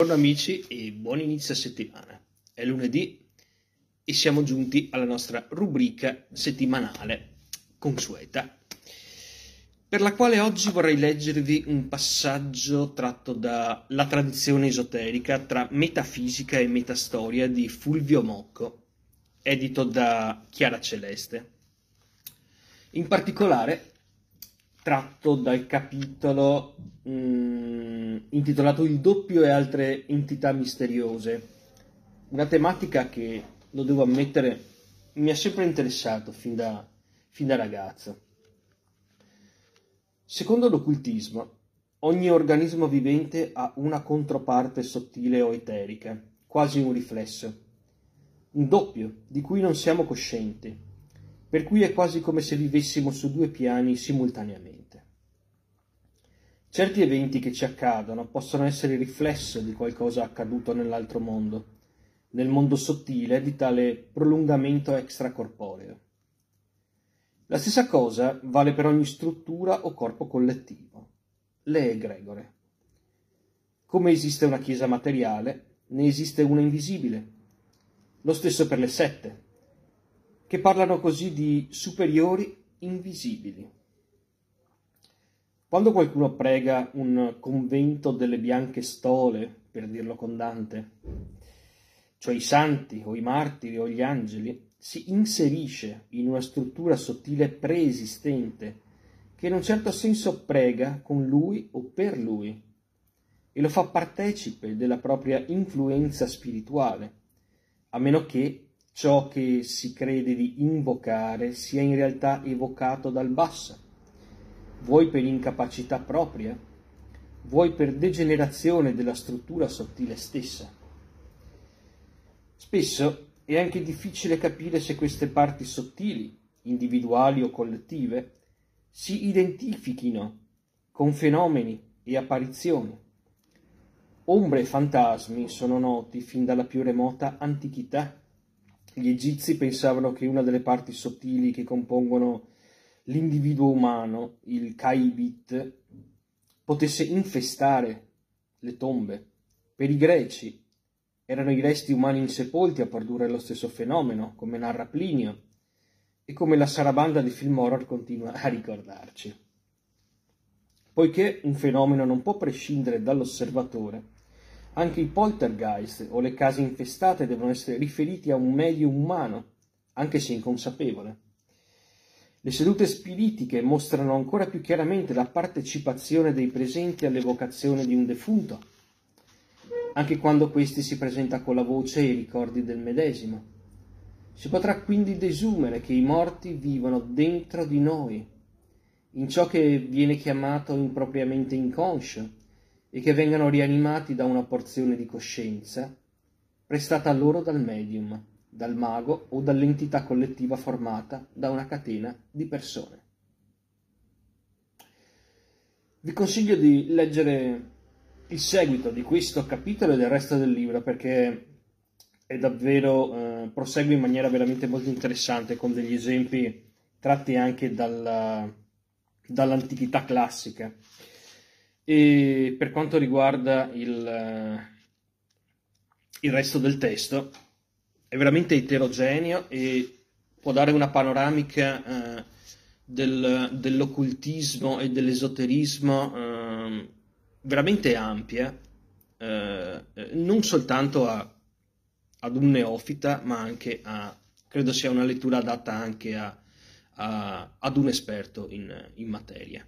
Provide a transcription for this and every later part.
Buongiorno amici e buon inizio settimana. È lunedì e siamo giunti alla nostra rubrica settimanale consueta, per la quale oggi vorrei leggervi un passaggio tratto dalla tradizione esoterica tra metafisica e metastoria di Fulvio Mocco, edito da Chiara Celeste. In particolare tratto dal capitolo mh, mm, intitolato Il doppio e altre entità misteriose, una tematica che, lo devo ammettere, mi ha sempre interessato fin da, fin da ragazzo. Secondo l'occultismo, ogni organismo vivente ha una controparte sottile o eterica, quasi un riflesso, un doppio di cui non siamo coscienti per cui è quasi come se vivessimo su due piani simultaneamente. Certi eventi che ci accadono possono essere il riflesso di qualcosa accaduto nell'altro mondo, nel mondo sottile di tale prolungamento extracorporeo. La stessa cosa vale per ogni struttura o corpo collettivo, le egregore. Come esiste una chiesa materiale, ne esiste una invisibile. Lo stesso per le sette, che parlano così di superiori invisibili. Quando qualcuno prega un convento delle bianche stole, per dirlo con Dante, cioè i santi o i martiri o gli angeli, si inserisce in una struttura sottile preesistente che in un certo senso prega con lui o per lui e lo fa partecipe della propria influenza spirituale, a meno che ciò che si crede di invocare sia in realtà evocato dal basso, vuoi per incapacità propria, vuoi per degenerazione della struttura sottile stessa. Spesso è anche difficile capire se queste parti sottili, individuali o collettive, si identifichino con fenomeni e apparizioni. Ombre e fantasmi sono noti fin dalla più remota antichità gli egizi pensavano che una delle parti sottili che compongono l'individuo umano, il Kaibit, potesse infestare le tombe. Per i greci erano i resti umani insepolti a produrre lo stesso fenomeno, come narra Plinio, e come la sarabanda di film horror continua a ricordarci. Poiché un fenomeno non può prescindere dall'osservatore, anche i poltergeist o le case infestate devono essere riferiti a un medio umano, anche se inconsapevole. Le sedute spiritiche mostrano ancora più chiaramente la partecipazione dei presenti all'evocazione di un defunto, anche quando questi si presenta con la voce e i ricordi del medesimo. Si potrà quindi desumere che i morti vivono dentro di noi, in ciò che viene chiamato impropriamente inconscio, e che vengano rianimati da una porzione di coscienza prestata loro dal medium, dal mago o dall'entità collettiva formata da una catena di persone. Vi consiglio di leggere il seguito di questo capitolo e del resto del libro perché è davvero eh, prosegue in maniera veramente molto interessante con degli esempi tratti anche dalla, dall'antichità classica. E per quanto riguarda il, eh, il resto del testo, è veramente eterogeneo e può dare una panoramica eh, del, dell'occultismo e dell'esoterismo eh, veramente ampia, eh, non soltanto a, ad un neofita, ma anche a, credo sia una lettura adatta anche a, ad un esperto in, in materia.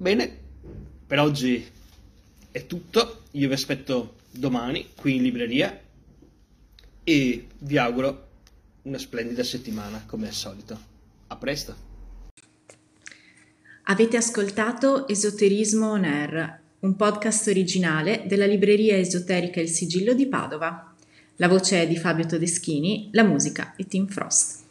Bene, per oggi è tutto. Io vi aspetto domani qui in libreria e vi auguro una splendida settimana come al solito. A presto. Avete ascoltato Esoterismo On Air, un podcast originale della libreria esoterica Il Sigillo di Padova. La voce è di Fabio Todeschini, la musica è Tim Frost.